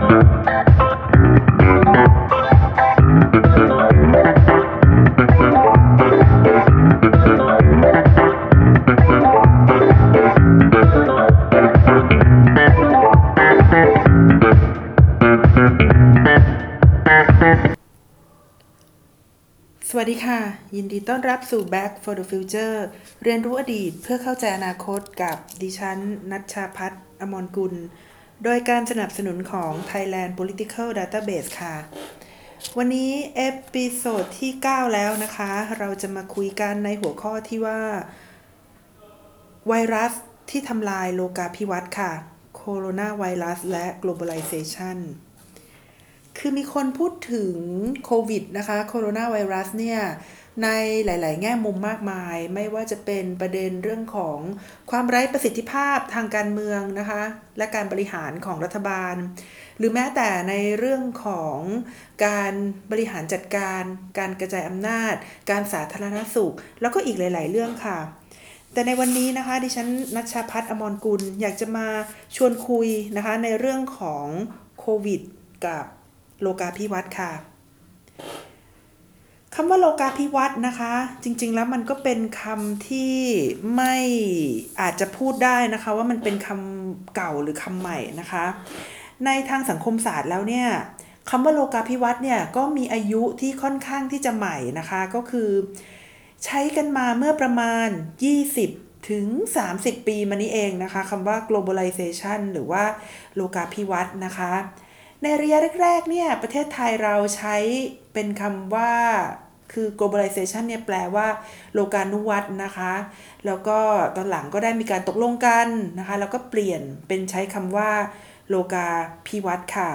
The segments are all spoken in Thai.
ส ยินดีต้อนรับสู่ Back for the Future เรียนรู้อดีตเพื่อเข้าใจอนาคตกับดิฉันนัชชาพัฒน์อมรกุล โดยการสนับสนุนของ Thailand Political Database ค่ะ วันนี้ episode ที่ 9 แล้วนะคะ เราจะมาคุยกันในหัวข้อที่ว่า ไวรัสที่ทำลายโลกาภิวัตน์ค่ะ โคโรนาไวรัสและ globalization คือมีคนพูดถึงโควิดนะคะโคโรนาไวรัสเนี่ย ในหลาย ๆ แง่มุมมากมาย ไม่ว่าจะเป็นประเด็นเรื่องของความไร้ประสิทธิภาพทางการเมืองนะคะ และการบริหารของรัฐบาล หรือแม้แต่ในเรื่องของการบริหารจัดการ การกระจายอำนาจ การสาธารณสุข แล้วก็อีกหลาย ๆ เรื่องค่ะแต่ในวันนี้นะคะดิฉันนัชชาพัฒน์อมรกุลอยากจะมาชวนคุยนะคะในเรื่องของโควิดกับโลกาภิวัตน์ค่ะ คำว่าโลกาภิวัตน์นะคะ จริงๆแล้วมันก็เป็นคำที่ไม่อาจจะพูดได้นะคะ ว่ามันเป็นคำเก่าหรือคำใหม่นะคะ ในทางสังคมศาสตร์แล้วเนี่ยคำว่าโลกาภิวัตน์เนี่ยก็มีอายุที่ค่อนข้างที่จะใหม่นะคะ ก็คือ ใช้กันมาเมื่อประมาณ 20 ถึง 30 ปีมานี้เองนะคะคำว่า globalization หรือว่าโลกาภิวัตน์นะคะ ในระยะแรกๆเนี่ยประเทศไทยเราใช้เป็นคำว่า คือ globalization เนี่ยแปลว่าโลกานุวัตนะคะ แล้วก็ตอนหลังก็ได้มีการตกลงกันนะคะ แล้วก็เปลี่ยนเป็นใช้คำว่าโลกาภิวัตค่ะ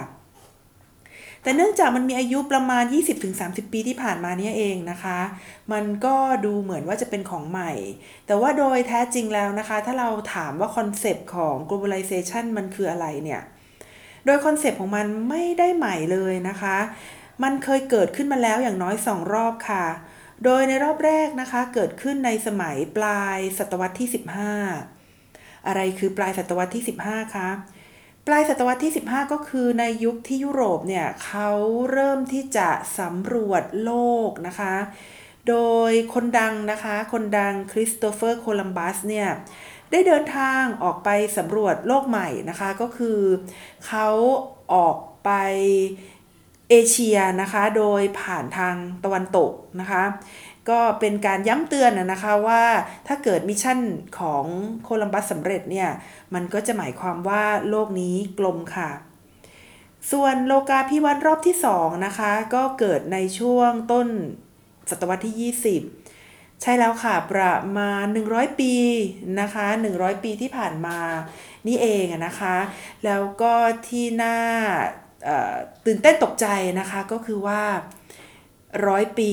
แต่เนื่องจากมันมีอายุประมาณ 20-30 ปีที่ผ่านมาเนี่ยเองนะคะ มันก็ดูเหมือนว่าจะเป็นของใหม่ แต่ว่าโดยแท้จริงแล้วนะคะ ถ้าเราถามว่าคอนเซปต์ของ globalization มันคืออะไรเนี่ย โดย concept ของมันไม่ได้ใหม่เลยนะคะ มันเคยเกิดขึ้นมาแล้วอย่างน้อย2รอบค่ะ โดยในรอบแรกนะคะเกิดขึ้นในสมัยปลายศตวรรษที่ 15 อะไรคือปลายศตวรรษที่ 15 คะปลายศตวรรษที่ 15 ก็คือในยุคที่ยุโรปเนี่ยเขาเริ่มที่จะสำรวจโลกนะคะ โดยคนดังนะคะ คนดังคริสโตเฟอร์โคลัมบัสเนี่ยได้เดินทางออกไปสำรวจโลกใหม่นะคะ ก็คือเขาออกไป เอเชียนะคะโดยผ่านทางตะวันตกนะคะก็เป็นการย้ำเตือนนะคะว่าถ้าเกิด mission ของโคลัมบัสสำเร็จเนี่ยมันก็จะหมายความว่าโลกนี้กลมค่ะ ส่วนโลกาภิวัตน์รอบที่2นะคะก็เกิดในช่วงต้นศตวรรษที่ 20 ใช่แล้วค่ะประมาณ 100 ปีนะคะ 100 ปีที่ผ่านมานี่เองนะคะ แล้วก็ที่น่า ตื่นเต้นตกใจนะคะก็คือว่าร้อยปี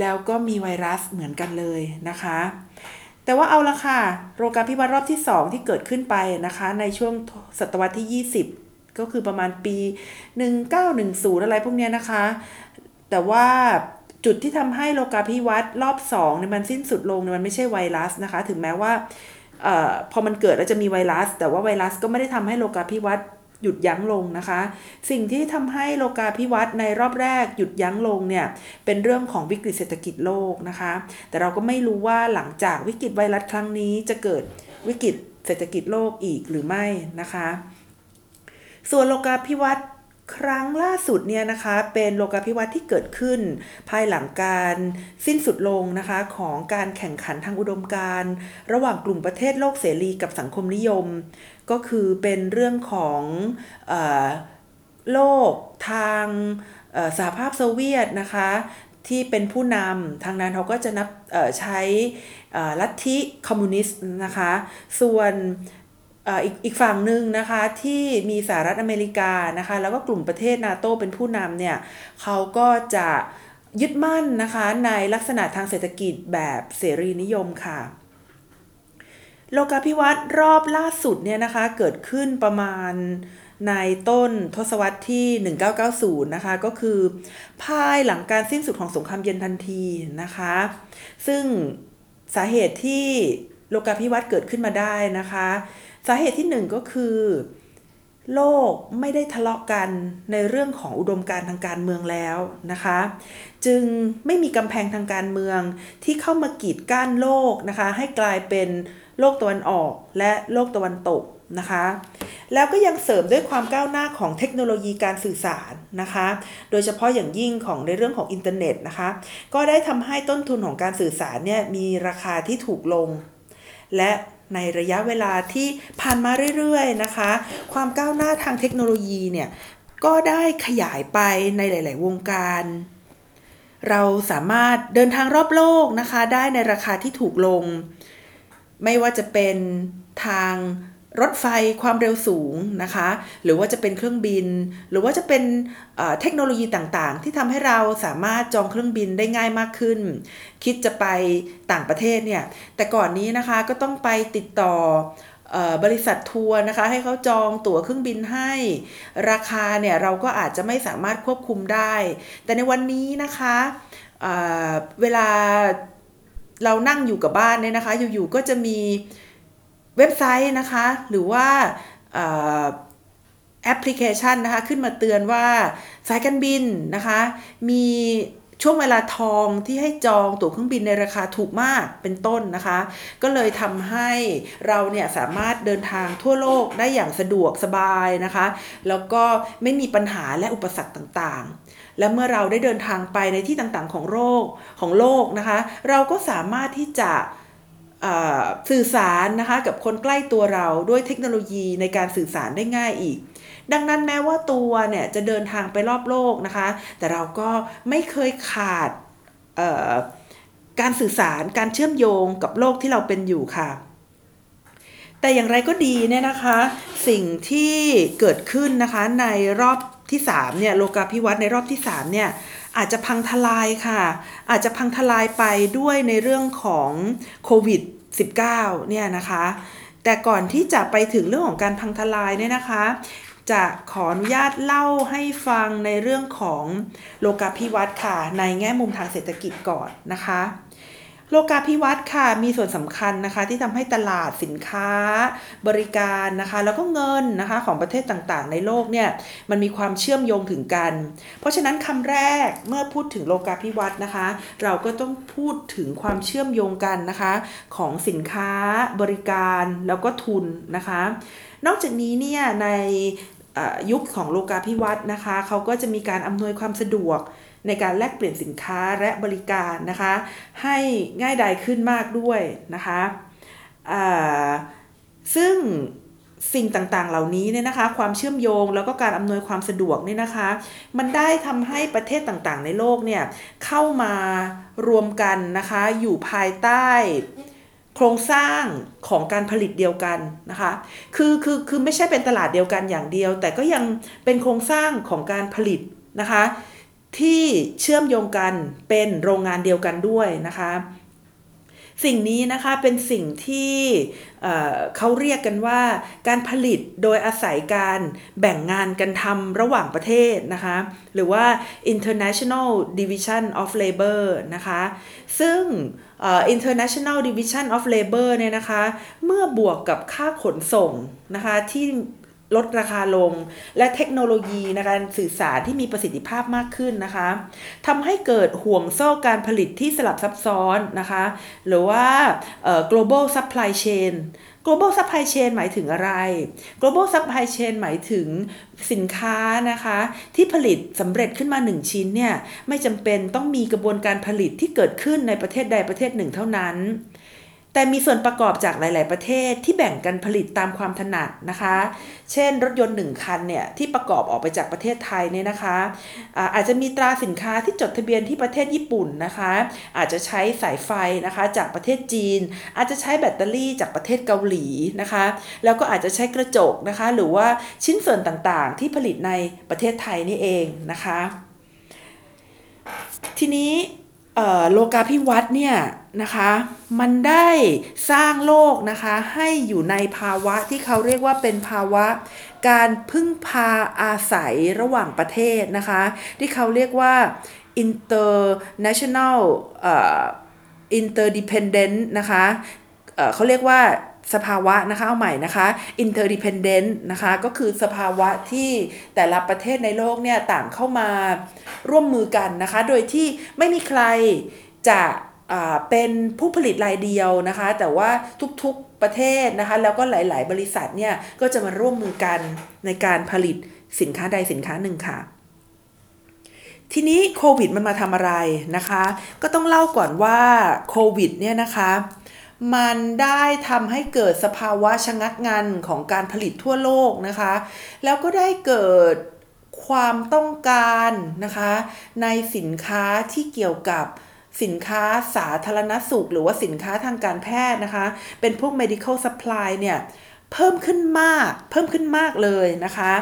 แล้วก็มีไวรัสเหมือนกันเลยนะคะ แต่ว่าเอาละค่ะโรคการพิบัติรอบที่ 2 ที่เกิดขึ้นไปนะคะ ในช่วงศตวรรษที่ 20 ก็คือประมาณปี 1910 อะไรพวกนี้นะคะ แต่ว่าจุดที่ทำให้โลกาภิวัตน์รอบ2เนี่ยมันสิ้นสุดลงเนี่ยมันไม่ใช่ไวรัสนะคะ ถึงแม้ว่าออพอมันเกิดแล้วจะมีไวรัส แต่ว่าไวรัสก็ไม่ได้ทำให้โลกาภิวัตน์ หยุดยั้งลงนะคะ สิ่งที่ทำให้โลกาภิวัตน์ในรอบแรกหยุดยั้งลงเนี่ยเป็นเรื่องของวิกฤตเศรษฐกิจโลกนะคะ แต่เราก็ไม่รู้ว่าหลังจากวิกฤตไวรัสครั้งนี้จะเกิดวิกฤตเศรษฐกิจโลกอีกหรือไม่นะคะ ส่วนโลกาภิวัตน์ ครั้งล่าสุดเนี่ยนะคะเป็นโลกาภิวัตน์ที่เกิดขึ้น ภายหลังการสิ้นสุดลงนะคะของการแข่งขันทางอุดมการณ์ระหว่างกลุ่มประเทศโลกเสรีกับสังคมนิยม ก็คือเป็นเรื่องของอโลกทางสหภาพโซเวียตนะคะที่เป็นผู้นำทางนั้นเขาก็จะนับใช้ลัทธิคอมมิวนิสต์นะคะ ส่วน อีกอีกฝั่งหนึ่งนะคะที่มีสหรัฐอเมริกานะคะแล้วก็กลุ่มประเทศนาโตเป็นผู้นำเนี่ยเขาก็จะยึดมั่นนะคะในลักษณะทางเศรษฐกิจแบบเสรีนิยมค่ะ โลกาภิวัตน์รอบล่าสุดเนี่ยนะคะเกิดขึ้นประมาณในต้นทศวรรษที่ 1990 นะคะ ก็คือภายหลังการสิ้นสุดของสงครามเย็นทันทีนะคะ ซึ่งสาเหตุที่โลกาภิวัตน์เกิดขึ้นมาได้นะคะ สาเหตุที่หนึ่งก็คือ โลกไม่ได้ทะเลาะกันในเรื่องของอุดมการทางการเมืองแล้วนะคะ จึงไม่มีกำแพงทางการเมืองที่เข้ามากีดกั้นโลกนะคะ ให้กลายเป็นโลกตะวันออกและโลกตะวันตกนะคะ แล้วก็ยังเสริมด้วยความก้าวหน้าของเทคโนโลยีการสื่อสารนะคะ โดยเฉพาะอย่างยิ่งของในเรื่องของอินเทอร์เน็ตนะคะ ก็ได้ทำให้ต้นทุนของการสื่อสารเนี่ยมีราคาที่ถูกลง และ ในระยะเวลาที่ผ่านมาเรื่อยๆนะคะ ความก้าวหน้าทางเทคโนโลยีเนี่ยก็ได้ขยายไปในหลาย ๆ วงการ เราสามารถเดินทางรอบโลกนะคะ ได้ในราคาที่ถูกลง ไม่ว่าจะเป็นทาง รถไฟความเร็วสูงนะคะ หรือว่าจะเป็นเครื่องบิน หรือว่าจะเป็นเทคโนโลยีต่างๆ ที่ทำให้เราสามารถจองเครื่องบินได้ง่ายมากขึ้น คิดจะไปต่างประเทศเนี่ย แต่ก่อนนี้นะคะก็ต้องไปติดต่อบริษัททัวร์นะคะ ให้เขาจองตั๋วเครื่องบินให้ ราคาเนี่ยเราก็อาจจะไม่สามารถควบคุมได้ แต่ในวันนี้นะคะเเวลาเรานั่งอยู่กับบ้านเนี่ยนะคะ อยู่ๆก็จะมี เว็บไซต์นะคะ หรือว่าแอปพลิเคชันนะคะ ขึ้นมาเตือนว่าสายการบินนะคะ มีช่วงเวลาทองที่ให้จองตั๋วเครื่องบินในราคาถูกมากเป็นต้นนะคะ ก็เลยทำให้เราเนี่ยสามารถเดินทางทั่วโลกได้อย่างสะดวกสบายนะคะ แล้วก็ไม่มีปัญหาและอุปสรรคต่างๆ และเมื่อเราได้เดินทางไปในที่ต่างๆของโลกของโลกนะคะ เราก็สามารถที่จะ สื่อสารนะคะกับคนใกล้ตัวเราด้วยเทคโนโลยีในการสื่อสารได้ง่ายอีก ดังนั้นแม้ว่าตัวเนี่ยจะเดินทางไปรอบโลกนะคะ แต่เราก็ไม่เคยขาดการสื่อสารการเชื่อมโยงกับโลกที่เราเป็นอยู่ค่ะ แต่อย่างไรก็ดีเนี่ยนะคะ สิ่งที่เกิดขึ้นนะคะในรอบที่3เนี่ยโลกาภิวัตน์ในรอบที่3เนี่ย อาจจะพังทลายค่ะ อาจจะพังทลายไปด้วยในเรื่องของโควิด -19 เนี่ยนะคะ แต่ก่อนที่จะไปถึงเรื่องของการพังทลายเนี่ยนะคะ จะขออนุญาตเล่าให้ฟังในเรื่องของโลกาภิวัตน์ค่ะ ในแง่มุมทางเศรษฐกิจก่อนนะคะ โลกาภิวัตน์ค่ะมีส่วนสำคัญนะคะที่ทำให้ตลาดสินค้า บริการนะคะ แล้วก็เงินนะคะของประเทศต่างๆ ในโลกเนี่ยมันมีความเชื่อมโยงถึงกัน เพราะฉะนั้นคำแรกเมื่อพูดถึงโลกาภิวัตน์นะคะ เราก็ต้องพูดถึงความเชื่อมโยงกันนะคะ ของสินค้าบริการแล้วก็ทุนนะคะ นอกจากนี้เนี่ยในยุคของโลกาภิวัตน์นะคะ เขาก็จะมีการอำนวยความสะดวก ในการแลกเปลี่ยนสินค้าและบริการนะคะ ให้ง่ายดายขึ้นมากด้วยนะคะซึ่งสิ่งต่างๆ เหล่านี้เนี่ยนะคะ ความเชื่อมโยงแล้วก็การอำนวยความสะดวกเนี่ยนะคะ มันได้ทำให้ประเทศต่างๆ ในโลกเนี่ยเข้ามารวมกันนะคะ อยู่ภายใต้โครงสร้างของการผลิตเดียวกันนะคะ คือคือคือไม่ใช่เป็นตลาดเดียวกันอย่างเดียว แต่ก็ยังเป็นโครงสร้างของการผลิตนะคะ ที่เชื่อมโยงกันเป็นโรงงานเดียวกันด้วยนะคะ สิ่งนี้นะคะเป็นสิ่งที่เขาเรียกกันว่าการผลิตโดยอาศัยการแบ่งงานกันทำระหว่างประเทศนะคะ หรือว่า international division of labor นะคะ ซึ่ง international division of labor เนี่ยนะคะ เมื่อบวกกับค่าขนส่งนะคะที่ ลดราคาลง และเทคโนโลยีในการสื่อสารที่มีประสิทธิภาพมากขึ้นนะคะทำให้เกิดห่วงโซ่การผลิตที่สลับซับซ้อนนะคะ หรือว่า global supply chain global supply chain หมายถึงอะไร global supply chain หมายถึงสินค้านะคะ ที่ผลิตสำเร็จขึ้นมา 1 ชิ้นเนี่ย ไม่จำเป็นต้องมีกระบวนการผลิตที่เกิดขึ้นในประเทศใดประเทศหนึ่งเท่านั้น แต่มีส่วนประกอบจากหลาย ๆ ประเทศที่แบ่งกันผลิตตามความถนัดนะคะ เช่น รถยนต์หนึ่งคันเนี่ยที่ประกอบออกไปจากประเทศไทยเนี่ยนะคะอาจจะมีตราสินค้าที่จดทะเบียนที่ประเทศญี่ปุ่นนะคะ อาจจะใช้สายไฟนะคะจากประเทศจีน อาจจะใช้แบตเตอรี่จากประเทศเกาหลีนะคะ แล้วก็อาจจะใช้กระจกนะคะ หรือว่าชิ้นส่วนต่าง ๆ ที่ผลิตในประเทศไทยนี่เองนะคะ ทีนี้โลกาภิวัตน์เนี่ย นะคะมันได้สร้างโลกนะคะให้อยู่ในภาวะที่เขาเรียกว่าเป็นภาวะ การพึ่งพาอาศัยระหว่างประเทศนะคะที่เขาเรียกว่า international interdependent นะคะเอ่อเขาเรียกว่าสภาวะนะคะเอาใหม่นะคะ interdependent นะคะก็คือสภาวะที่แต่ละประเทศในโลกเนี่ยต่างเข้ามาร่วมมือกันนะคะ โดยที่ไม่มีใครจะ เป็นผู้ผลิตรายเดียวนะคะ แต่ว่าทุกๆประเทศนะคะ แล้วก็หลาย ๆ บริษัทเนี่ยก็จะมาร่วมมือกันในการผลิตสินค้าใดสินค้าหนึ่งค่ะ ทีนี้โควิดมันมาทำอะไรนะคะ ก็ต้องเล่าก่อนว่าโควิดเนี่ยนะคะมันได้ทำให้เกิดสภาวะชะงักงันของการผลิตทั่วโลกนะคะ แล้วก็ได้เกิดความต้องการนะคะ ในสินค้าที่เกี่ยวกับ สินค้าสาธารณสุข หรือว่าสินค้าทางการแพทย์นะคะ เป็นพวก medical supply เนี่ยเพิ่มขึ้นมาก เพิ่มขึ้นมากเลยนะคะ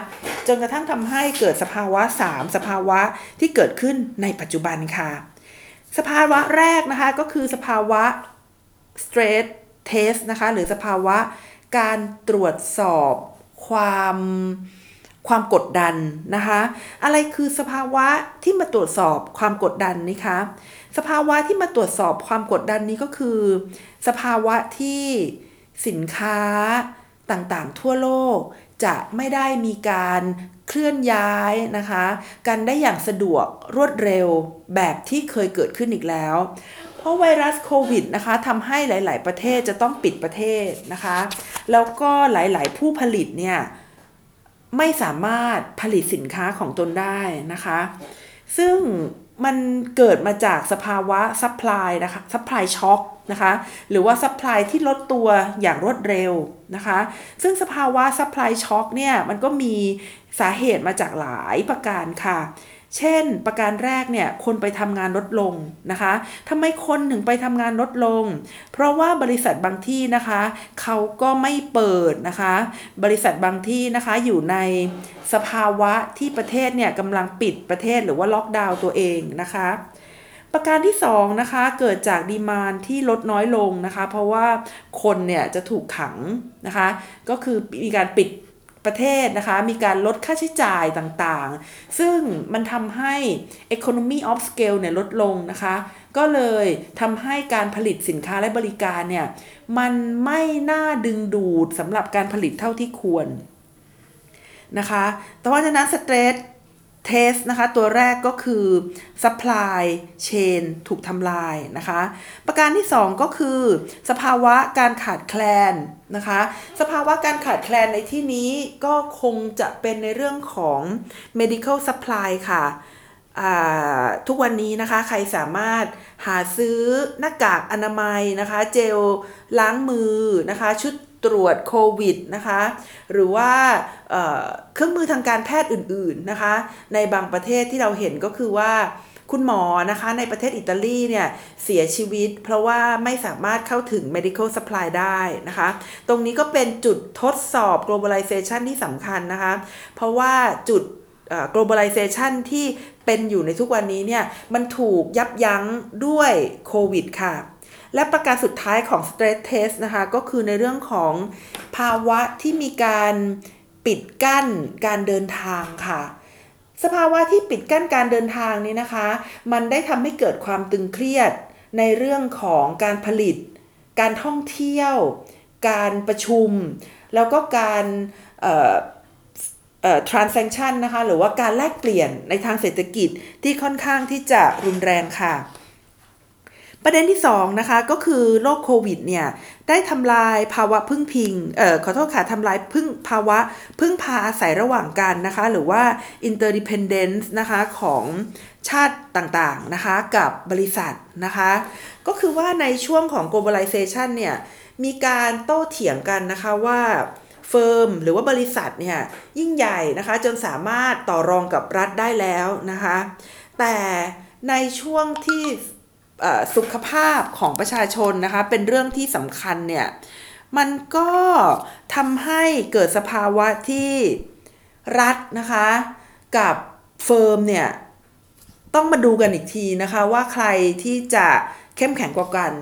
จนกระทั่งทำให้เกิดสภาวะ 3 สภาวะที่เกิดขึ้นในปัจจุบันค่ะ สภาวะแรกนะคะก็คือสภาวะ stress test นะคะ หรือสภาวะการตรวจสอบความ ความกดดันนะคะ อะไรคือสภาวะที่มาตรวจสอบความกดดันนี่คะสภาวะที่มาตรวจสอบความกดดันนี้ก็คือ สภาวะที่สินค้าต่างๆ ทั่วโลกจะไม่ได้มีการเคลื่อนย้ายนะคะ กันได้อย่างสะดวกรวดเร็วแบบที่เคยเกิดขึ้นอีกแล้ว เพราะไวรัสโควิดนะคะทำให้หลาย ๆ ประเทศจะต้องปิดประเทศนะคะ แล้วก็หลาย ๆ ผู้ผลิตเนี่ย ไม่สามารถผลิตสินค้าของตนได้นะคะ ซึ่งมันเกิดมาจากสภาวะ supply นะคะ supply shock นะคะหรือว่า supply ที่ลดตัวอย่างรวดเร็วนะคะ ซึ่งสภาวะ supply shock เนี่ยมันก็มีสาเหตุมาจากหลายประการค่ะ เช่น ประการแรกเนี่ยคนไปทำงานลดลงนะคะทำไมคนถึงไปทำงานลดลง เพราะว่าบริษัทบางที่นะคะเขาก็ไม่เปิดนะคะ บริษัทบางที่นะคะอยู่ในสภาวะที่ประเทศเนี่ยกำลังปิดประเทศหรือว่าล็อกดาวน์ตัวเองนะคะประการที่2นะคะเกิดจากดีมานที่ลดน้อยลงนะคะ เพราะว่าคนเนี่ยจะถูกขังนะคะ ก็คือมีการปิด ประเทศนะคะ มีการลดค่าใช้จ่ายต่างๆ ซึ่งมันทำให้ economy of scale เนี่ยลดลงนะคะ ก็เลยทำให้การผลิตสินค้าและบริการเนี่ย มันไม่น่าดึงดูดสำหรับการผลิตเท่าที่ควรนะคะแต่เพราะฉะนั้นสเตรท เทสนะคะ ตัวแรกก็คือ supply chain ถูกทำลายนะคะ ประการที่ 2 ก็คือ สภาวะการขาดแคลนนะคะ สภาวะการขาดแคลนในที่นี้ก็คงจะเป็นในเรื่องของ medical supply ค่ะทุกวันนี้นะคะใครสามารถหาซื้อหน้ากากอนามัยนะคะ เจลล้างมือนะคะ ชุด ตรวจโควิดนะคะ หรือว่าเเครื่องมือทางการแพทย์อื่นๆนะคะ ในบางประเทศที่เราเห็นก็คือว่าคุณหมอนะคะในประเทศอิตาลีเนี่ยเสียชีวิต เพราะว่าไม่สามารถเข้าถึง medical supply ได้นะคะ ตรงนี้ก็เป็นจุดทดสอบ globalization ที่สำคัญนะคะ เพราะว่าจุด globalization ที่เป็นอยู่ในทุกวันนี้เนี่ยมันถูกยับยั้งด้วยโควิดค่ะ และประการสุดท้ายของ stress test นะคะ ก็คือในเรื่องของภาวะที่มีการปิดกั้นการเดินทางค่ะ สภาวะที่ปิดกั้นการเดินทางนี้นะคะ มันได้ทำให้เกิดความตึงเครียดในเรื่องของการผลิต การท่องเที่ยว การประชุม แล้วก็การเอ่อ transaction นะคะ หรือว่าการแลกเปลี่ยนในทางเศรษฐกิจที่ค่อนข้างที่จะรุนแรงค่ะ ประเด็นที่ 2 นะคะ ก็คือโรคโควิดเนี่ย ได้ทำลายภาวะพึ่งพิง เอ่อ ขอโทษค่ะทำลายพึ่งภาวะพึ่งพาอาศัยระหว่างกันนะคะ หรือว่า interdependence นะคะของชาติต่างๆนะคะ กับบริษัทนะคะ ก็คือว่าในช่วงของ globalization เนี่ย มีการโต้เถียงกันนะคะว่าเฟิร์มหรือว่าบริษัทเนี่ยยิ่งใหญ่นะคะ จนสามารถต่อรองกับรัฐได้แล้วนะคะ แต่ในช่วงที่ สุขภาพของประชาชนนะคะ เป็นเรื่องที่สำคัญเนี่ย มันก็ทำให้เกิดสภาวะที่รัฐนะคะ กับเฟิร์มเนี่ย ต้องมาดูกันอีกทีนะคะว่าใครที่จะเข้มแข็งกว่ากัน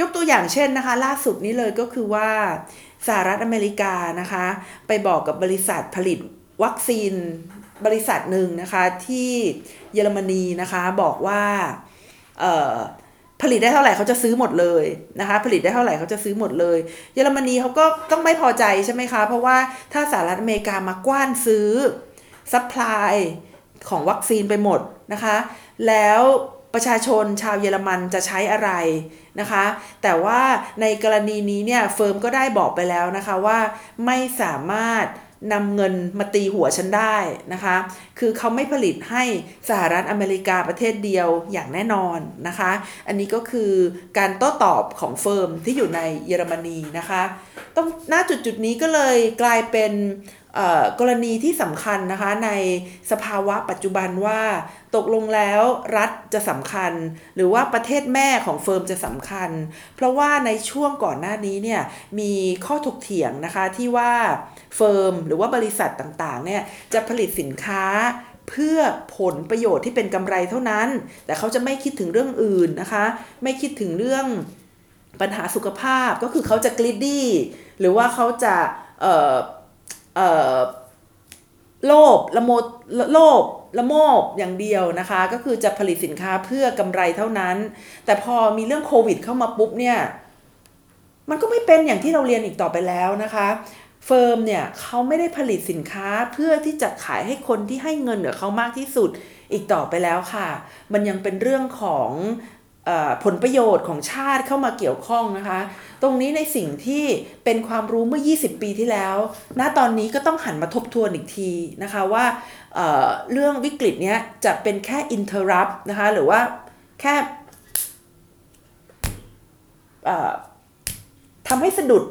ยกตัวอย่างเช่นนะคะ ล่าสุดนี้เลยก็คือว่าสหรัฐอเมริกานะคะ ไปบอกกับบริษัทผลิตวัคซีนบริษัทหนึ่งนะคะที่เยอรมนีนะคะบอกว่า ผลิตได้เท่าไหร่เขาจะซื้อหมดเลยนะคะ ผลิตได้เท่าไหร่เขาจะซื้อหมดเลย เยอรมนีเขาก็ต้องไม่พอใจใช่ไหมคะ เพราะว่าถ้าสหรัฐอเมริกามากว้านซื้อ supply ของวัคซีนไปหมดนะคะ แล้วประชาชนชาวเยอรมันจะใช้อะไรนะคะ แต่ว่าในกรณีนี้เนี่ย firm ก็ได้บอกไปแล้วนะคะว่าไม่สามารถ นำเงินมาตีหัวฉันได้นะคะ คือเขาไม่ผลิตให้สหรัฐอเมริกาประเทศเดียวอย่างแน่นอนนะคะ อันนี้ก็คือการโต้ตอบของ firm ที่อยู่ในเยอรมนีนะคะ ต้องหน้าจุดจุดนี้ก็เลยกลายเป็นกรณีที่สำคัญนะคะในสภาวะปัจจุบันว่าตกลงแล้วรัฐจะสำคัญ หรือว่าประเทศแม่ของ firm จะสำคัญ เพราะว่าในช่วงก่อนหน้านี้เนี่ยมีข้อถกเถียงนะคะที่ว่า เฟิร์มหรือว่าบริษัทต่างๆเนี่ยจะผลิตสินค้าเพื่อผลประโยชน์ที่เป็นกำไรเท่านั้น แต่เขาจะไม่คิดถึงเรื่องอื่นนะคะ ไม่คิดถึงเรื่องปัญหาสุขภาพก็คือเขาจะกริดดี้หรือว่าเขาจะเอ่อเอ่อโลภละโมโลภละโมบอย่างเดียวนะคะ ก็คือจะผลิตสินค้าเพื่อกำไรเท่านั้น แต่พอมีเรื่องโควิดเข้ามาปุ๊บเนี่ยมันก็ไม่เป็นอย่างที่เราเรียนอีกต่อไปแล้วนะคะ เฟิร์มเนี่ยเขาไม่ได้ผลิตสินค้าเพื่อที่จะขายให้คนที่ให้เงินกับเขามากที่สุดอีกต่อไปแล้วค่ะ มันยังเป็นเรื่องของผลประโยชน์ของชาติเข้ามาเกี่ยวข้องนะคะ ตรงนี้ในสิ่งที่เป็นความรู้เมื่อ 20 ปีที่แล้ว ณ ตอนนี้ก็ต้องหันมาทบทวนอีกทีนะคะว่าเเรื่องวิกฤตเนี้ยจะเป็นแค่ interrupt นะคะหรือว่าแค่ทำให้สะดุด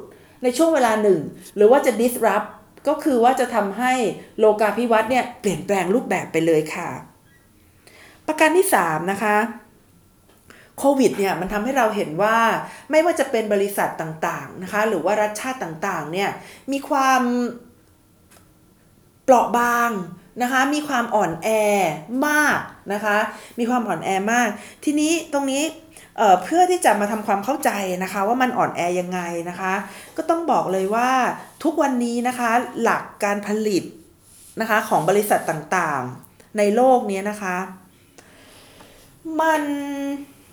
ในช่วงเวลาหนึ่ง หรือว่าจะ disrupt ก็คือว่าจะทำให้โลกาภิวัตน์เนี่ยเปลี่ยนแปลงรูปแบบไปเลยค่ะ ประการที่ 3 นะคะโควิดเนี่ยมันทำให้เราเห็นว่าไม่ว่าจะเป็นบริษัทต่างๆนะคะ หรือว่ารัฐชาติต่างๆเนี่ยมีความเปราะบางนะคะ มีความอ่อนแอมากนะคะ มีความอ่อนแอมาก ทีนี้ตรงนี้ เเพื่อที่จะมาทำความเข้าใจนะคะ ว่ามันอ่อนแอยังไงนะคะ ก็ต้องบอกเลยว่าทุกวันนี้นะคะหลักการผลิตนะคะของบริษัทต่างๆ ในโลกนี้นะคะ มัน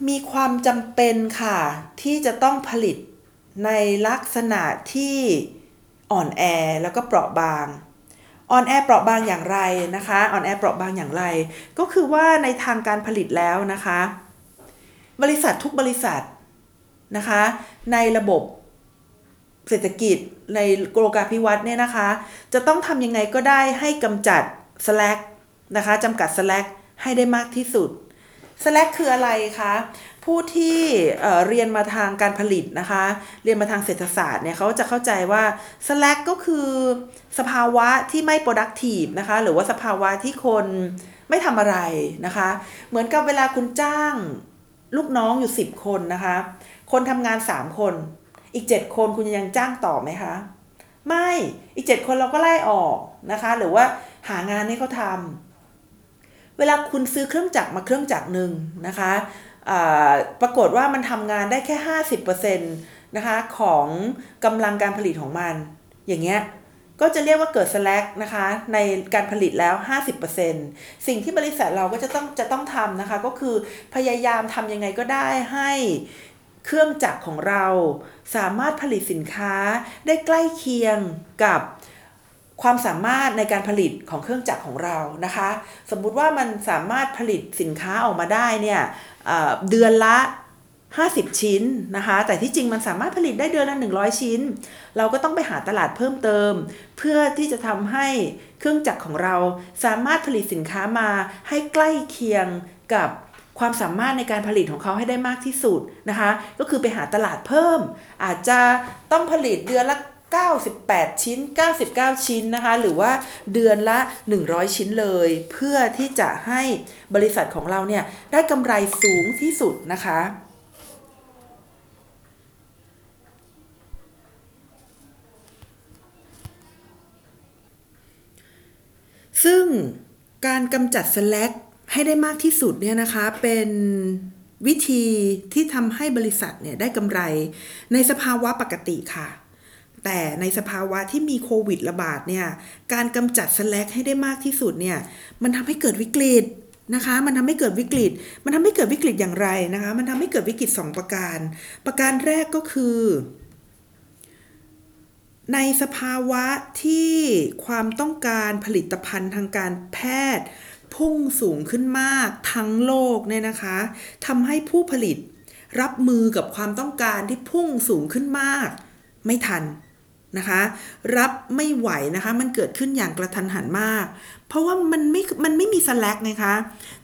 มีความจำเป็นค่ะ ที่จะต้องผลิตในลักษณะที่อ่อนแอแล้วก็เปราะบางอ่อนแอเปราะบางอย่างไรนะคะอ่อนแอเปราะบางอย่างไร ก็คือว่าในทางการผลิตแล้วนะคะ บริษัททุกบริษัทนะคะ ในระบบเศรษฐกิจในโลกาภิวัตน์เนี่ยนะคะ จะต้องทำยังไงก็ได้ให้กำจัด slack นะคะจำกัด slack ให้ได้มากที่สุด slack คืออะไรคะ ผู้ที่เเรียนมาทางการผลิตนะคะ เรียนมาทางเศรษฐศาสตร์เนี่ยเขาจะเข้าใจว่า slack ก็คือสภาวะที่ไม่ productive นะคะ หรือว่าสภาวะที่คนไม่ทำอะไรนะคะ เหมือนกับเวลาคุณจ้าง ลูกน้องอยู่ 10 คนนะคะ คนทำงาน 3 คน อีก 7 คนคุณยังจ้างต่อไหมคะ ไม่อีก 7 คนเราก็ไล่ออกนะคะ หรือว่าหางานให้เขาทำเวลาคุณซื้อเครื่องจักรมาเครื่องจักรหนึ่งนะคะปรากฏว่ามันทำงานได้แค่ 50%นะคะของกำลังการผลิตของมัน อย่างเงี้ย ก็จะเรียกว่าเกิด slack นะคะในการผลิตแล้ว 50%สิ่งที่บริษัทเราก็จะต้องจะต้องทำนะคะ ก็คือพยายามทำยังไงก็ได้ให้เครื่องจักรของเราสามารถผลิตสินค้าได้ใกล้เคียงกับความสามารถในการผลิตของเครื่องจักรของเรานะคะ สมมุติว่ามันสามารถผลิตสินค้าออกมาได้เนี่ยเดือนละ 50 ชิ้นนะคะ แต่ที่จริงมันสามารถผลิตได้เดือนละ 100 ชิ้น เราก็ต้องไปหาตลาดเพิ่มเติม เพื่อที่จะทำให้เครื่องจักรของเราสามารถผลิตสินค้ามาให้ใกล้เคียงกับความสามารถในการผลิตของเขาให้ได้มากที่สุดนะคะ ก็คือไปหาตลาดเพิ่ม อาจจะต้องผลิตเดือนละ 98 ชิ้น 99 ชิ้นนะคะ หรือว่าเดือนละ 100 ชิ้นเลย เพื่อที่จะให้บริษัทของเราเนี่ยได้กำไรสูงที่สุดนะคะ ซึ่งการกำจัดสแลกให้ได้มากที่สุดเนี่ยนะคะเป็นวิธีที่ทำให้บริษัทเนี่ยได้กำไรในสภาวะปกติค่ะ แต่ในสภาวะที่มีโควิดระบาดเนี่ยการกำจัดสแลกให้ได้มากที่สุดเนี่ยมันทำให้เกิดวิกฤตนะคะ มันทำให้เกิดวิกฤต มันทำให้เกิดวิกฤตอย่างไรนะคะ มันทำให้เกิดวิกฤต 2 ประการ ประการแรกก็คือ ในสภาวะที่ความต้องการผลิตภัณฑ์ทางการแพทย์ พุ่งสูงขึ้นมากทั้งโลกเนี่ยนะคะทำให้ผู้ผลิตรับมือกับความต้องการที่พุ่งสูงขึ้นมาก ไม่ทันนะคะ รับไม่ไหวนะคะ มันเกิดขึ้นอย่างกระทันหันมาก เพราะว่ามันไม่มันไม่มีสแลกไงคะ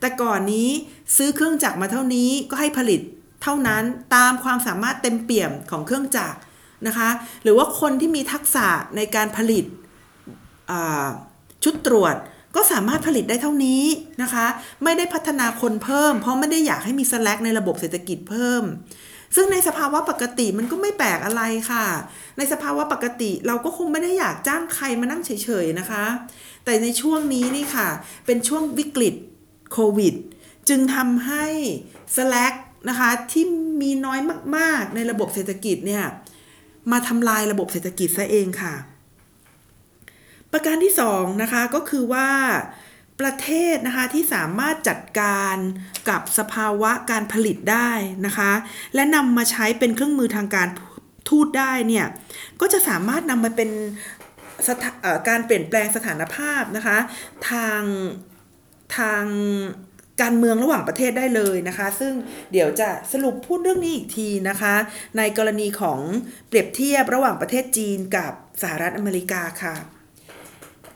แต่ก่อนนี้ซื้อเครื่องจักรมาเท่านี้ก็ให้ผลิตเท่านั้นตามความสามารถเต็มเปี่ยมของเครื่องจักร นะคะ หรือว่าคนที่มีทักษะในการผลิตชุดตรวจก็สามารถผลิตได้เท่านี้นะคะ ไม่ได้พัฒนาคนเพิ่ม เพราะไม่ได้อยากให้มีสแลกในระบบเศรษฐกิจเพิ่ม ซึ่งในสภาวะปกติมันก็ไม่แปลกอะไรค่ะ ในสภาวะปกติเราก็คงไม่ได้อยากจ้างใครมานั่งเฉยๆนะคะ แต่ในช่วงนี้นี่ค่ะ เป็นช่วงวิกฤตโควิด จึงทำให้สแลกนะคะที่มีน้อยมากๆในระบบเศรษฐกิจเนี่ย มาทำลายระบบเศรษฐกิจซะเองค่ะ ประการที่2นะคะก็คือว่าประเทศนะคะที่สามารถจัดการกับสภาวะการผลิตได้นะคะ และนำมาใช้เป็นเครื่องมือทางการทูตได้เนี่ยก็จะสามารถนำมาเป็นการเปลี่ยนแปลงสถานภาพนะคะ ทางทาง การเมืองระหว่างประเทศได้เลยนะคะ ซึ่งเดี๋ยวจะสรุปพูดเรื่องนี้อีกทีนะคะ ในกรณีของเปรียบเทียบระหว่างประเทศจีนกับสหรัฐอเมริกาค่ะ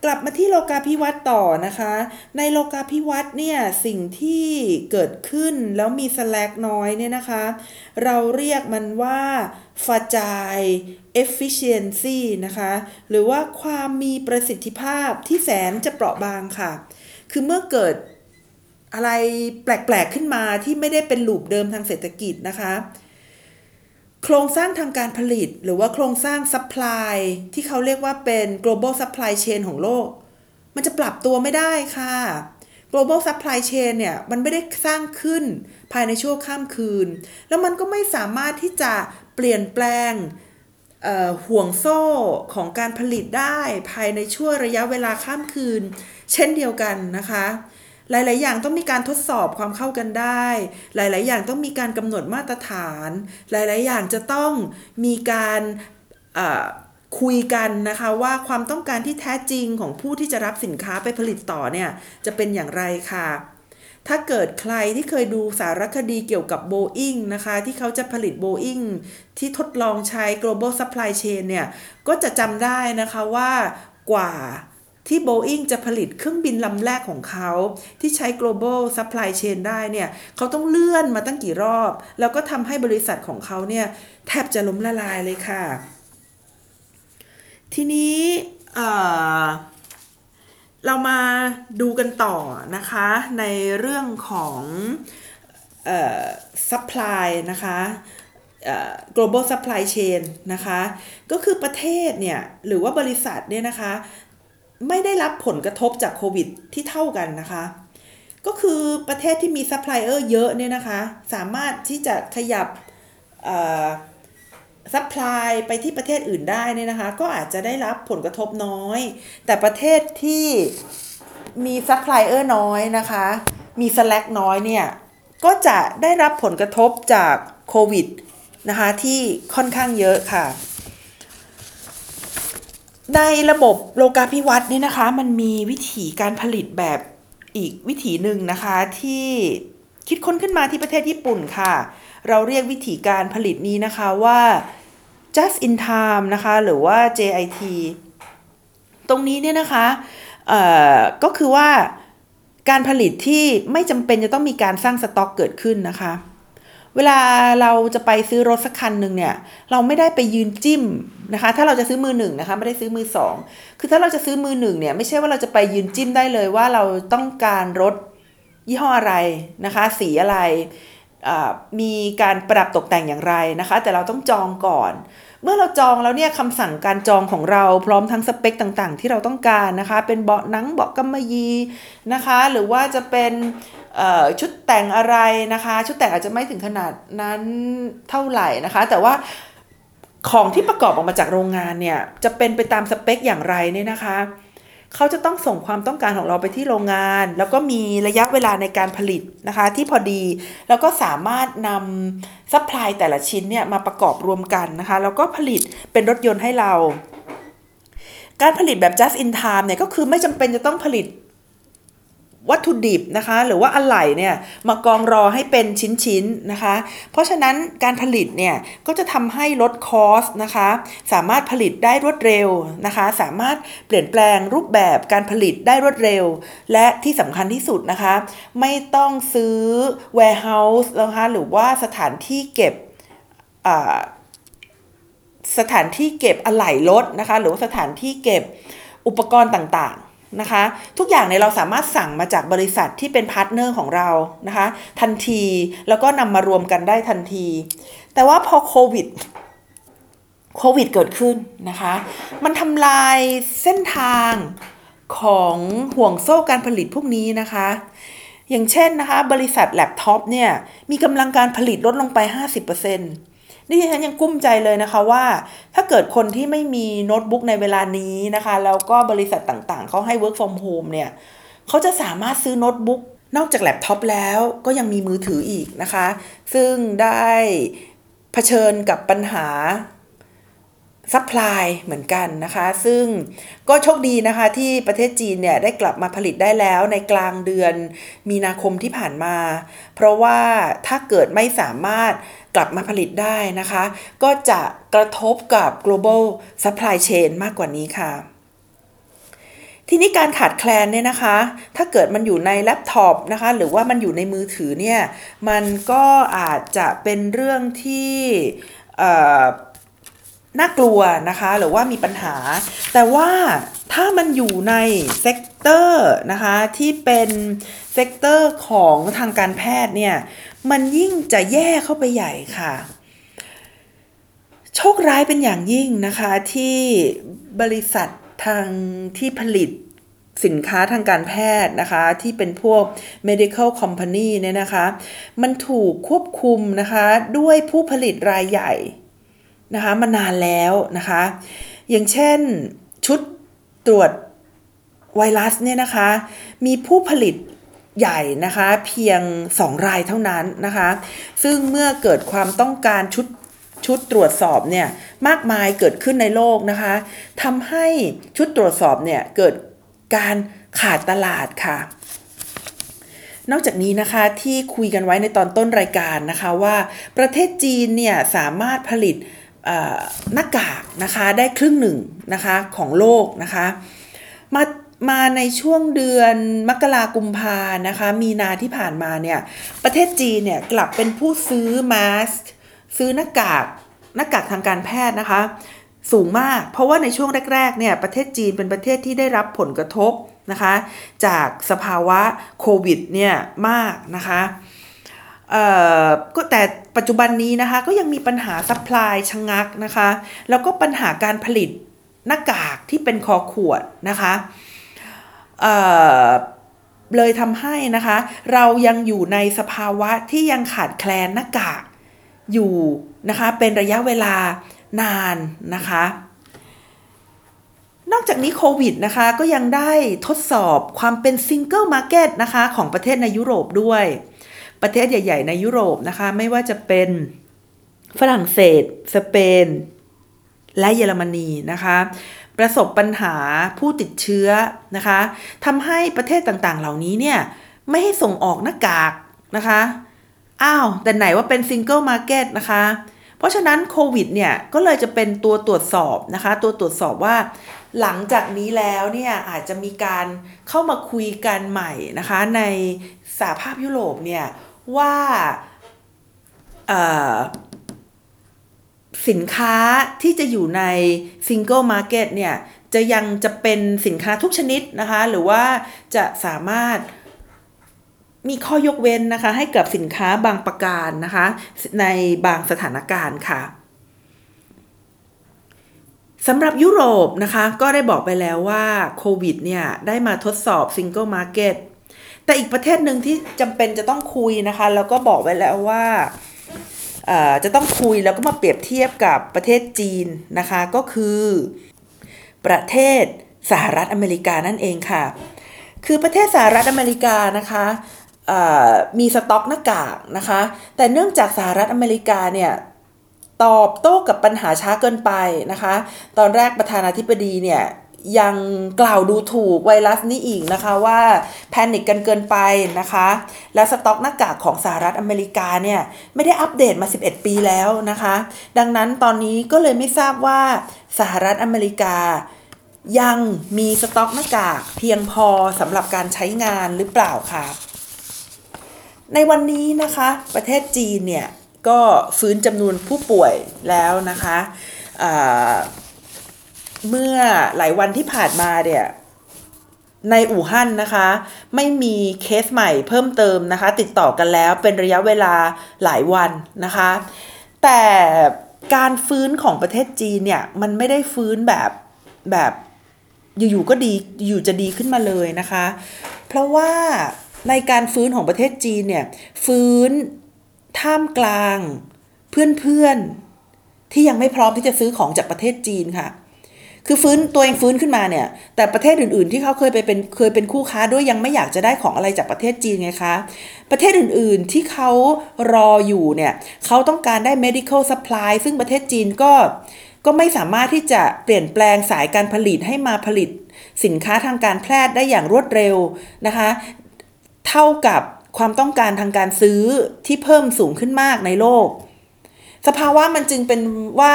กลับมาที่โลกาภิวัตน์ต่อนะคะ ในโลกาภิวัตน์เนี่ยสิ่งที่เกิดขึ้นแล้วมีสแลกน้อยเนี่ยนะคะ เราเรียกมันว่าฟาจาย efficiency นะคะ หรือว่าความมีประสิทธิภาพที่แสนจะเปราะบางค่ะ คือเมื่อเกิด อะไรแปลกๆขึ้นมาที่ไม่ได้เป็น loop เดิมทางเศรษฐกิจนะคะ โครงสร้างทางการผลิต หรือว่าโครงสร้าง supply ที่เขาเรียกว่าเป็น global supply chain ของโลก มันจะปรับตัวไม่ได้ค่ะ global supply chain เนี่ย มันไม่ได้สร้างขึ้นภายในชั่วข้ามคืน แล้วมันก็ไม่สามารถที่จะเปลี่ยนแปลงห่วงโซ่ของการผลิตได้ภายในช่วงระยะเวลาข้ามคืน เช่นเดียวกันนะคะ หลาย ๆ อย่างต้องมีการทดสอบความเข้ากันได้ หลาย ๆ อย่างต้องมีการกำหนดมาตรฐาน หลาย ๆ อย่างจะต้องมีการคุยกันนะคะว่าความต้องการที่แท้จริงของผู้ที่จะรับสินค้าไปผลิตต่อเนี่ยจะเป็นอย่างไรค่ะ ถ้าเกิดใครที่เคยดูสารคดีเกี่ยวกับ Boeing นะคะ ที่เขาจะผลิต Boeing ที่ทดลองใช้ global supply chain เนี่ย ก็จะจำได้นะคะว่ากว่า ที่ Boeing จะผลิตเครื่องบินลำแรกของเขาที่ใช้ global supply chain ได้เนี่ยเขาต้องเลื่อนมาตั้งกี่รอบ แล้วก็ทำให้บริษัทของเขาเนี่ยแทบจะล้มละลายเลยค่ะ ทีนี้เรามาดูกันต่อนะคะ ในเรื่องของ supply นะคะ global supply chain นะคะ ก็คือประเทศเนี่ย หรือว่าบริษัทเนี่ยนะคะ ไม่ได้รับผลกระทบจากโควิดที่เท่ากันนะคะ ก็คือประเทศที่มีซัพพลายเออร์เยอะเนี่ยนะคะ สามารถที่จะขยับ supply ไปที่ประเทศอื่นได้เนี่ยนะคะ ก็อาจจะได้รับผลกระทบน้อย แต่ประเทศที่มีซัพพลายเออร์น้อยนะคะ มี slack น้อยเนี่ย ก็จะได้รับผลกระทบจากโควิดนะคะที่ค่อนข้างเยอะค่ะ ในระบบโลกาภิวัตน์นี่นะคะ มันมีวิธีการผลิตแบบอีกวิธีหนึ่งนะคะที่คิดค้นขึ้นมาที่ประเทศญี่ปุ่นค่ะ เราเรียกวิธีการผลิตนี้นะคะว่า just in time นะคะหรือว่า JIT ตรงนี้เนี่ยนะคะก็คือว่าการผลิตที่ไม่จำเป็นจะต้องมีการสร้างสต็อกเกิดขึ้นนะคะ เวลาเราจะไปซื้อรถสักคันหนึ่งเนี่ย เราไม่ได้ไปยืนจิ้มนะคะ ถ้าเราจะซื้อมือหนึ่งนะคะ ไม่ได้ซื้อมือสองคือถ้าเราจะซื้อมือหนึ่งเนี่ย ไม่ใช่ว่าเราจะไปยืนจิ้มได้เลยว่าเราต้องการรถยี่ห้ออะไรนะคะ สีอะไรมีการประดับตกแต่งอย่างไรนะคะ แต่เราต้องจองก่อน เมื่อเราจองแล้วเนี่ยคำสั่งการจองของเราพร้อมทั้งสเปคต่างๆ ที่เราต้องการนะคะ เป็นเบาะหนังเบาะกำมะยีนะคะ หรือว่าจะเป็น ชุดแต่งอะไรนะคะ ชุดแต่งอาจจะไม่ถึงขนาดนั้นเท่าไหร่นะคะ แต่ว่าของที่ประกอบออกมาจากโรงงานเนี่ยจะเป็นไปตามสเปคอย่างไรเนี่ยนะคะเขาจะต้องส่งความต้องการของเราไปที่โรงงาน แล้วก็มีระยะเวลาในการผลิตนะคะ ที่พอดีแล้วก็สามารถนำ supply แต่ละชิ้นเนี่ยมาประกอบรวมกันนะคะ แล้วก็ผลิตเป็นรถยนต์ให้เรา การผลิตแบบ just in time เนี่ยก็คือไม่จำเป็นจะต้องผลิต วัตถุดิบนะคะ หรือว่าอะไหล่เนี่ยมากองรอให้เป็นชิ้นๆนะคะ เพราะฉะนั้นการผลิตเนี่ยก็จะทำให้ลด cost นะคะ สามารถผลิตได้รวดเร็วนะคะ สามารถเปลี่ยนแปลงรูปแบบการผลิตได้รวดเร็ว และที่สำคัญที่สุดนะคะ ไม่ต้องซื้อ warehouse นะคะหรือว่าสถานที่เก็บสถานที่เก็บอะไหล่รถนะคะ หรือว่าสถานที่เก็บอุปกรณ์ต่างๆ นะคะ ทุกอย่างเนี่ยเราสามารถสั่งมาจากบริษัทที่เป็น partner ของเรานะคะ ทันทีแล้วก็นำมารวมกันได้ทันที แต่ว่าพอโควิดโควิดเกิดขึ้นนะคะ มันทำลายเส้นทางของห่วงโซ่การผลิตพวกนี้นะคะ อย่างเช่นนะคะ บริษัทแล็ปท็อปเนี่ย มีกำลังการผลิตลดลงไป 50% นี่ฉันยังกลุ้มใจเลยนะคะว่า ถ้าเกิดคนที่ไม่มีโน้ตบุ๊กในเวลานี้นะคะ แล้วก็บริษัทต่างๆ เขาให้ work from home เนี่ยเขาจะสามารถซื้อโน้ตบุ๊กนอกจากแล็ปท็อปแล้วก็ยังมีมือถืออีกนะคะ ซึ่งได้เผชิญกับปัญหา supply เหมือนกันนะคะ ซึ่งก็โชคดีนะคะที่ประเทศจีนเนี่ยได้กลับมาผลิตได้แล้วในกลางเดือนมีนาคมที่ผ่านมา เพราะว่าถ้าเกิดไม่สามารถกลับมาผลิตได้นะคะ ก็จะกระทบกับ global supply chain มากกว่านี้ค่ะ ทีนี้การขาดแคลนเนี่ยนะคะ ถ้าเกิดมันอยู่ในแล็ปท็อปนะคะ หรือว่ามันอยู่ในมือถือเนี่ย มันก็อาจจะเป็นเรื่องที่ น่ากลัวนะคะหรือว่ามีปัญหา แต่ว่าถ้ามันอยู่ใน sector นะคะที่เป็น sector ของทางการแพทย์เนี่ยมันยิ่งจะแย่เข้าไปใหญ่ค่ะ โชคร้ายเป็นอย่างยิ่งนะคะที่บริษัททางที่ผลิตสินค้าทางการแพทย์นะคะ ที่เป็นพวก medical company เนี่ยนะคะ มันถูกควบคุมนะคะ ด้วยผู้ผลิตรายใหญ่ นะคะมานานแล้วนะคะ อย่างเช่นชุดตรวจไวรัสเนี่ยนะคะ มีผู้ผลิตใหญ่นะคะเพียง 2 รายเท่านั้นนะคะ ซึ่งเมื่อเกิดความต้องการชุดชุดตรวจสอบเนี่ยมากมายเกิดขึ้นในโลกนะคะทำให้ชุดตรวจสอบเนี่ยเกิดการขาดตลาดค่ะ นอกจากนี้นะคะที่คุยกันไว้ในตอนต้นรายการนะคะว่า ประเทศจีนเนี่ยสามารถผลิต หน้ากากนะคะได้ครึ่งหนึ่งนะคะของโลกนะคะมามาในช่วงเดือนมกรากุมภานะคะมีนาที่ผ่านมาเนี่ยประเทศจีนเนี่ยกลับเป็นผู้ซื้อมาสซื้อหน้ากากหน้ากากทางการแพทย์นะคะสูงมาก เพราะว่าในช่วงแรกๆเนี่ยประเทศจีนเป็นประเทศที่ได้รับผลกระทบนะคะจากสภาวะโควิดเนี่ยมากนะคะ ก็แต่ปัจจุบันนี้นะคะก็ยังมีปัญหา supply ชะงักนะคะ แล้วก็ปัญหาการผลิตหน้ากากที่เป็นคอขวดนะคะเลยทำให้นะคะ เรายังอยู่ในสภาวะที่ยังขาดแคลนหน้ากากอยู่นะคะ เป็นระยะเวลานานนะคะ นอกจากนี้โควิดนะคะก็ยังได้ทดสอบความเป็น single market นะคะของประเทศในยุโรปด้วย ประเทศใหญ่ ๆ ในยุโรปนะคะ ไม่ว่าจะเป็นฝรั่งเศส สเปน และเยอรมนีนะคะ ประสบปัญหาผู้ติดเชื้อนะคะทำให้ประเทศต่างๆ เหล่านี้เนี่ย ไม่ให้ส่งออกหน้ากากนะคะ อ้าว แต่ไหนว่าเป็น single market นะคะ เพราะฉะนั้นโควิดเนี่ยก็เลยจะเป็นตัวตรวจสอบนะคะ ตัวตรวจสอบว่าหลังจากนี้แล้วเนี่ยอาจจะมีการเข้ามาคุยกันใหม่นะคะ ในสหภาพยุโรปเนี่ย ว่าสินค้าที่จะอยู่ใน single market เนี่ย จะยังจะเป็นสินค้าทุกชนิดนะคะ หรือว่าจะสามารถมีข้อยกเว้นนะคะ ให้กับสินค้าบางประการนะคะ ในบางสถานการณ์ค่ะสำหรับยุโรปนะคะ ก็ได้บอกไปแล้วว่าโควิดเนี่ย ได้มาทดสอบ single market แต่อีกประเทศหนึ่งที่จำเป็นจะต้องคุยนะคะ แล้วก็บอกไว้แล้วว่าจะต้องคุยแล้วก็มาเปรียบเทียบกับประเทศจีนนะคะ ก็คือประเทศสหรัฐอเมริกานั่นเองค่ะ คือประเทศสหรัฐอเมริกานะคะมีสต็อกหน้ากากนะคะ แต่เนื่องจากสหรัฐอเมริกาเนี่ยตอบโต้กับปัญหาช้าเกินไปนะคะ ตอนแรกประธานาธิบดีเนี่ย ยังกล่าวดูถูกไวรัสนี้อีกนะคะว่าแพนิคกันเกินไปนะคะ แล้วสต็อกหน้ากากของสหรัฐอเมริกาเนี่ยไม่ได้อัปเดตมา 11 ปีแล้วนะคะ ดังนั้นตอนนี้ก็เลยไม่ทราบว่าสหรัฐอเมริกายังมีสต็อกหน้ากากเพียงพอสำหรับการใช้งานหรือเปล่าค่ะในวันนี้นะคะ ประเทศจีนเนี่ยก็ฟื้นจำนวนผู้ป่วยแล้วนะคะ เมื่อหลายวันที่ผ่านมาเนี่ยในอู่ฮั่นนะคะ ไม่มีเคสใหม่เพิ่มเติมนะคะ ติดต่อกันแล้วเป็นระยะเวลาหลายวันนะคะ แต่การฟื้นของประเทศจีนเนี่ยมันไม่ได้ฟื้นแบบแบบอยู่ๆก็ดีอยู่จะดีขึ้นมาเลยนะคะ เพราะว่าในการฟื้นของประเทศจีนเนี่ยฟื้นท่ามกลางเพื่อนๆที่ยังไม่พร้อมที่จะซื้อของจากประเทศจีนค่ะ คือฟื้นตัวเองฟื้นขึ้นมาเนี่ย แต่ประเทศอื่นๆ ที่เขาเคยไปเป็นเคยเป็นคู่ค้าด้วยยังไม่อยากจะได้ของอะไรจากประเทศจีนไงคะ ประเทศอื่นๆที่เขารออยู่เนี่ยเขาต้องการได้ medical supply ซึ่งประเทศจีนก็ก็ไม่สามารถที่จะเปลี่ยนแปลงสายการผลิตให้มาผลิต สินค้าทางการแพทย์ได้อย่างรวดเร็วนะคะ เท่ากับความต้องการทางการซื้อที่เพิ่มสูงขึ้นมากในโลก สภาวะมันจึงเป็นว่า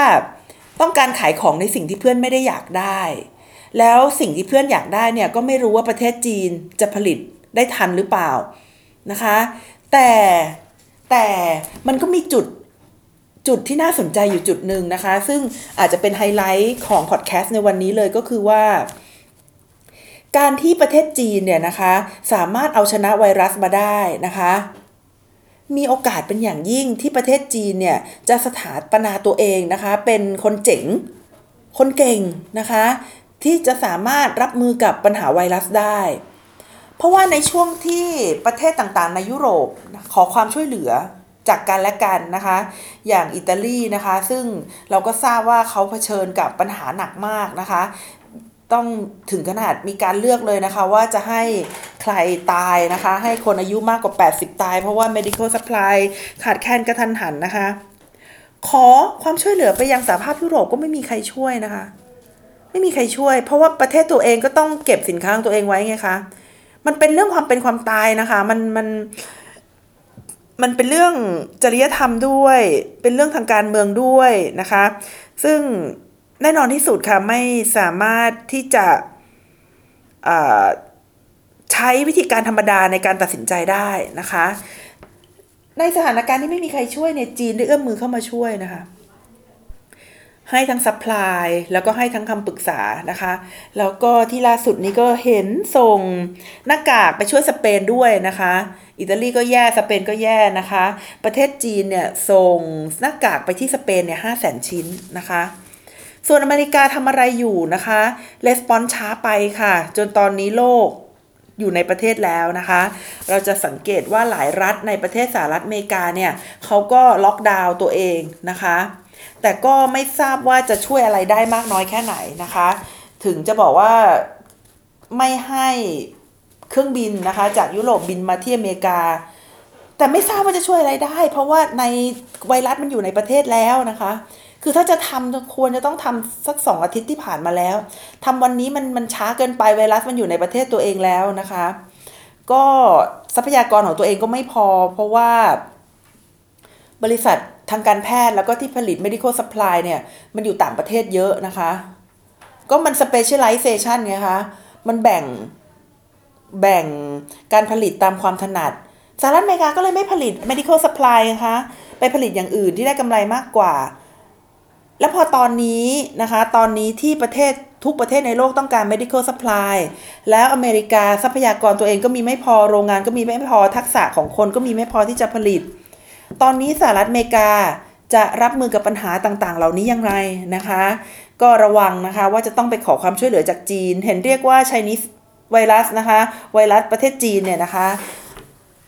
ต้องการขายของในสิ่งที่เพื่อนไม่ได้อยากได้ แล้วสิ่งที่เพื่อนอยากได้เนี่ยก็ไม่รู้ว่าประเทศจีนจะผลิตได้ทันหรือเปล่านะคะ แต่แต่มันก็มีจุดจุดที่น่าสนใจอยู่จุดหนึ่งนะคะ ซึ่งอาจจะเป็นไฮไลท์ของพอดแคสต์ในวันนี้เลยก็คือว่า การที่ประเทศจีนเนี่ยนะคะ สามารถเอาชนะไวรัสมาได้นะคะ มีโอกาสเป็นอย่างยิ่งที่ประเทศจีนเนี่ยจะสถาปนาตัวเองนะคะ เป็นคนเจ๋ง คนเก่งนะคะ ที่จะสามารถรับมือกับปัญหาไวรัสได้ เพราะว่าในช่วงที่ประเทศต่างๆ ในยุโรปขอความช่วยเหลือจากกันและกันนะคะ อย่างอิตาลีนะคะ ซึ่งเราก็ทราบว่าเขาเผชิญกับปัญหาหนักมากนะคะ ต้องถึงขนาดมีการเลือกเลยนะคะ ว่าจะให้ใครตายนะคะ ให้คนอายุมากกว่า 80 ตาย เพราะว่า medical supply ขาดแคลนกระทันหันนะคะ ขอความช่วยเหลือไปยังสหภาพยุโรปก็ไม่มีใครช่วยนะคะ ไม่มีใครช่วย เพราะว่าประเทศตัวเองก็ต้องเก็บสินค้าของตัวเองไว้ไงคะมันเป็นเรื่องความเป็นความตายนะคะ มันมันมันเป็นเรื่องจริยธรรมด้วย เป็นเรื่องทางการเมืองด้วยนะคะ ซึ่ง แน่นอนที่สุดค่ะไม่สามารถที่จะใช้วิธีการธรรมดาในการตัดสินใจได้นะคะ ในสถานการณ์ที่ไม่มีใครช่วยเนี่ยจีนได้เอื้อมมือเข้ามาช่วยนะคะ ให้ทั้ง supply แล้วก็ให้ทั้งคำปรึกษานะคะ แล้วก็ที่ล่าสุดนี้ก็เห็นส่งหน้ากากไปช่วยสเปนด้วยนะคะ อิตาลีก็แย่สเปนก็แย่นะคะ ประเทศจีนเนี่ยส่งหน้ากากไปที่สเปนเนี่ยห้าแสนชิ้นนะคะ ส่วนอเมริกาทำอะไรอยู่นะคะレスปอนช้าไปค่ะ จนตอนนี้โลกอยู่ในประเทศแล้วนะคะ เราจะสังเกตว่าหลายรัฐในประเทศสหรัฐอเมริกาเนี่ยเขาก็ล็อกดาวน์ตัวเองนะคะ แต่ก็ไม่ทราบว่าจะช่วยอะไรได้มากน้อยแค่ไหนนะคะ ถึงจะบอกว่าไม่ให้เครื่องบินนะคะ จากยุโรปบินมาที่อเมริกา แต่ไม่ทราบว่าจะช่วยอะไรได้ เพราะว่าในไวรัสมันอยู่ในประเทศแล้วนะคะ คือถ้าจะทำควรจะต้องทำสักสองอาทิตย์ที่ผ่านมาแล้วทำวันนี้มันมันช้าเกินไปไวรัสมันอยู่ในประเทศตัวเองแล้วนะคะ ก็ทรัพยากรของตัวเองก็ไม่พอ เพราะว่า บริษัททางการแพทย์แล้วก็ที่ผลิต medical supply เนี่ย มันอยู่ต่างประเทศเยอะนะคะ ก็มัน specialization ไงคะ มันแบ่งแบ่งการผลิตตามความถนัดสหรัฐอเมริกาก็เลยไม่ผลิต medical supply นะคะ ไปผลิตอย่างอื่นที่ได้กำไรมากกว่า แล้วพอตอนนี้นะคะตอนนี้ที่ประเทศทุกประเทศในโลกต้องการ medical supply แล้วอเมริกาทรัพยากรตัวเองก็มีไม่พอโรงงานก็มีไม่พอทักษะของคนก็มีไม่พอที่จะผลิต ตอนนี้สหรัฐอเมริกาจะรับมือกับปัญหาต่างๆ เหล่านี้อย่างไรนะคะ ก็ระวังนะคะว่าจะต้องไปขอความช่วยเหลือจากจีน เห็นเรียกว่า Chinese ไวรัสนะคะ ไวรัสประเทศจีนเนี่ยนะคะ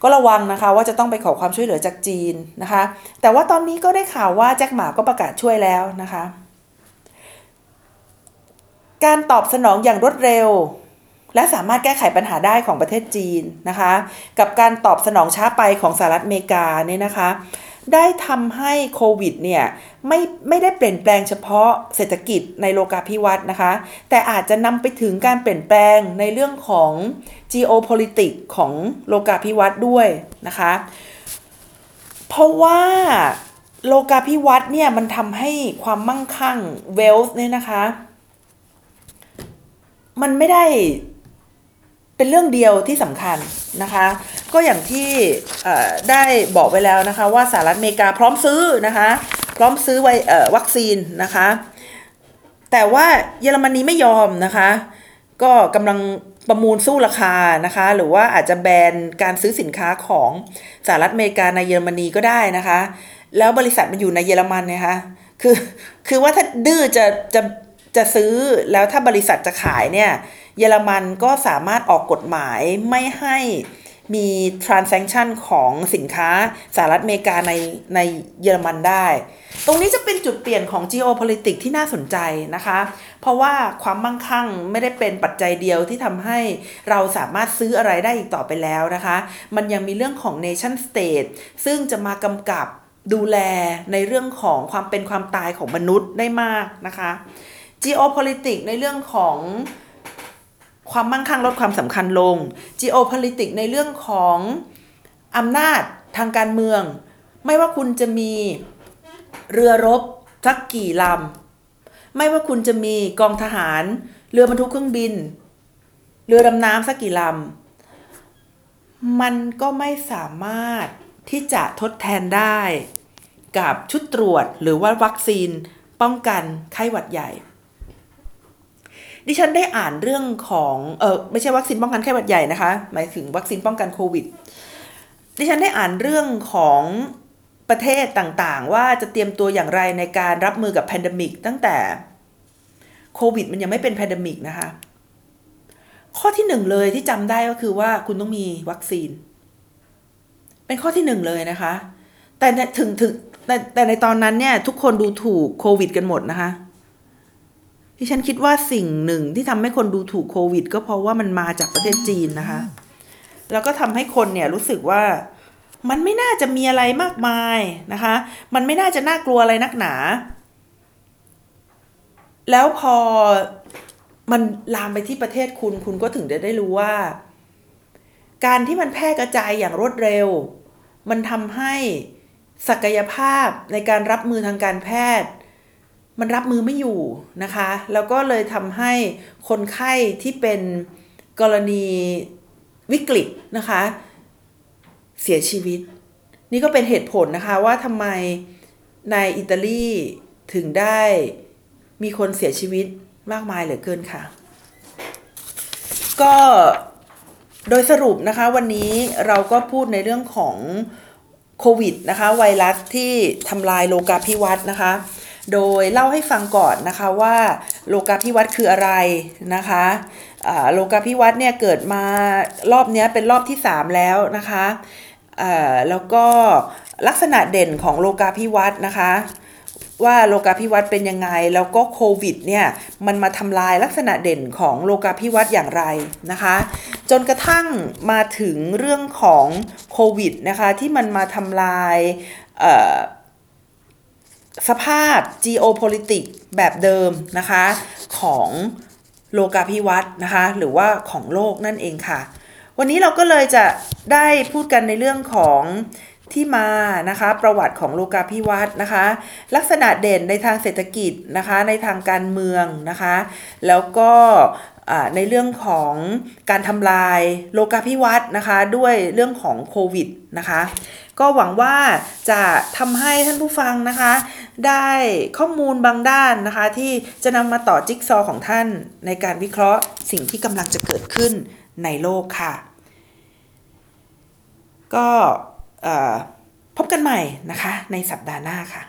ก็ระวังนะคะว่าจะต้องไปขอความช่วยเหลือจากจีนนะคะ แต่ว่าตอนนี้ก็ได้ข่าวว่าแจ็คหมาก็ประกาศช่วยแล้วนะคะ การตอบสนองอย่างรวดเร็ว และสามารถแก้ไขปัญหาได้ของประเทศจีนนะคะ กับการตอบสนองช้าไปของสหรัฐอเมริกาเนี่ยนะคะ ได้ทำให้โควิดเนี่ยไม่ไม่ได้เปลี่ยนแปลงเฉพาะเศรษฐกิจในโลกาภิวัตน์นะคะ แต่อาจจะนำไปถึงการเปลี่ยนแปลงในเรื่องของ geopolitics ของโลกาภิวัตน์ด้วยนะคะ เพราะว่าโลกาภิวัตน์เนี่ยมันทำให้ความมั่งคั่ง wealth เนี่ยนะคะ มันไม่ได้ เป็นเรื่องเดียวที่สำคัญนะคะ ก็อย่างที่ได้บอกไปแล้วนะคะ ว่าสหรัฐอเมริกาพร้อมซื้อนะคะ พร้อมซื้อไววัคซีนนะคะ แต่ว่าเยอรมนีไม่ยอมนะคะ ก็กำลังประมูลสู้ราคานะคะ หรือว่าอาจจะแบนการซื้อสินค้าของสหรัฐอเมริกาในเยอรมนีก็ได้นะคะ แล้วบริษัทมันอยู่ในเยอรมันนะคะคือคือว่าถ้าดื้อจะจะจะซื้อแล้วถ้าบริษัทจะขายเนี่ย เยอรมันก็สามารถออกกฎหมายไม่ให้มี transaction ของสินค้าสหรัฐอเมริกาในในเยอรมันได้ ตรงนี้จะเป็นจุดเปลี่ยนของ geopolitics ที่น่าสนใจนะคะ เพราะว่าความมั่งคั่งไม่ได้เป็นปัจจัยเดียวที่ทำให้เราสามารถซื้ออะไรได้อีกต่อไปแล้วนะคะ มันยังมีเรื่องของ nation state ซึ่งจะมากำกับดูแลในเรื่องของความเป็นความตายของมนุษย์ได้มากนะคะ geopolitics ในเรื่องของ ความมั่งคั่งลดความสำคัญลง geopolitics ในเรื่องของอำนาจทางการเมือง ไม่ว่าคุณจะมีเรือรบสักกี่ลำ ไม่ว่าคุณจะมีกองทหาร เรือบรรทุกเครื่องบิน เรือดำน้ำสักกี่ลำ มันก็ไม่สามารถที่จะทดแทนได้กับชุดตรวจหรือว่าวัคซีนป้องกันไข้หวัดใหญ่ ดิฉันได้อ่านเรื่องของเออไม่ใช่วัคซีนป้องกันไข้หวัดใหญ่นะคะ หมายถึงวัคซีนป้องกันโควิด ดิฉันได้อ่านเรื่องของประเทศต่างๆ ว่าจะเตรียมตัวอย่างไรในการรับมือกับ pandemic ตั้งแต่โควิด มันยังไม่เป็น pandemic นะคะ ข้อที่หนึ่งเลยที่จำได้ก็คือว่าคุณต้องมีวัคซีน เป็นข้อที่หนึ่งเลยนะคะ แต่ถึงถึงแต่แต่ในตอนนั้นเนี่ยทุกคนดูถูกโควิด กันหมดนะคะ ที่ฉันคิดว่าสิ่งหนึ่งที่ทำให้คนดูถูกโควิด ก็เพราะว่ามันมาจากประเทศจีนนะคะ แล้วก็ทำให้คนเนี่ยรู้สึกว่ามันไม่น่าจะมีอะไรมากมายนะคะ มันไม่น่าจะน่ากลัวอะไรนักหนา แล้วพอมันลามไปที่ประเทศคุณ คุณก็ถึงจะได้รู้ว่า การที่มันแพร่กระจายอย่างรวดเร็ว มันทำให้ศักยภาพในการรับมือทางการแพทย์ มันรับมือไม่อยู่นะคะ แล้วก็เลยทำให้คนไข้ที่เป็นกรณีวิกฤตนะคะ เสียชีวิต นี่ก็เป็นเหตุผลนะคะว่าทำไมในอิตาลีถึงได้มีคนเสียชีวิตมากมายเหลือเกินค่ะ ก็โดยสรุปนะคะวันนี้เราก็พูดในเรื่องของโควิดนะคะ ไวรัสที่ทำลายโลกาภิวัตน์นะคะ โดยเล่าให้ฟังก่อนนะคะว่าโลกาภิวัตน์คืออะไรนะคะโลกาภิวัตน์เนี่ยเกิดมารอบนี้เป็นรอบที่ 3 แล้วนะคะแล้วก็ลักษณะเด่นของโลกาภิวัตน์นะคะว่าโลกาภิวัตน์เป็นยังไง แล้วก็โควิดเนี่ยมันมาทำลายลักษณะเด่นของโลกาภิวัตน์อย่างไรนะคะ จนกระทั่งมาถึงเรื่องของโควิดนะคะที่มันมาทำลาย สภาพ geopolitics แบบเดิมนะคะของโลกาภิวัตน์นะคะหรือว่าของโลกนั่นเองค่ะ วันนี้เราก็เลยจะได้พูดกันในเรื่องของที่มานะคะประวัติของโลกาภิวัตน์นะคะ ลักษณะเด่นในทางเศรษฐกิจนะคะในทางการเมืองนะคะ แล้วก็ ในเรื่องของการทำลายโลกาภิวัตน์นะคะ ด้วยเรื่องของโควิดนะคะ ก็หวังว่าจะทำให้ท่านผู้ฟังนะคะ ได้ข้อมูลบางด้านนะคะ ที่จะนำมาต่อจิ๊กซอของท่าน ในการวิเคราะห์สิ่งที่กำลังจะเกิดขึ้นในโลกค่ะ ก็พบกันใหม่นะคะ ในสัปดาห์หน้าค่ะ